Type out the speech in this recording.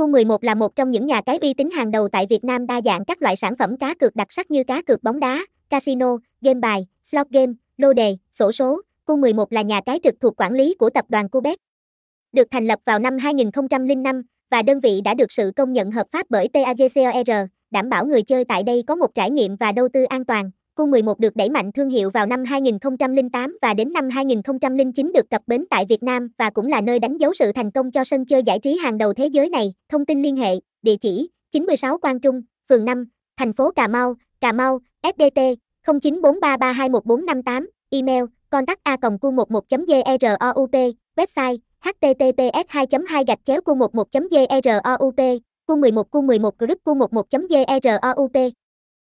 Q11 là một trong những nhà cái uy tín hàng đầu tại Việt Nam đa dạng các loại sản phẩm cá cược đặc sắc như cá cược bóng đá, casino, game bài, slot game, lô đề, sổ số. Q11 là nhà cái trực thuộc quản lý của tập đoàn Cubet. Được thành lập vào năm 2005 và đơn vị đã được sự công nhận hợp pháp bởi PAGCOR, đảm bảo người chơi tại đây có một trải nghiệm và đầu tư an toàn. Q11 được đẩy mạnh thương hiệu vào năm 2008 và đến năm 2009 được cập bến tại Việt Nam và cũng là nơi đánh dấu sự thành công cho sân chơi giải trí hàng đầu thế giới này. Thông tin liên hệ, địa chỉ 96 Quang Trung, phường 5, thành phố Cà Mau, Cà Mau, SDT 0943321458, email contact a q 11 group website https 2 2 gạch chéo q 11 group q 11 q 11 group q 11 group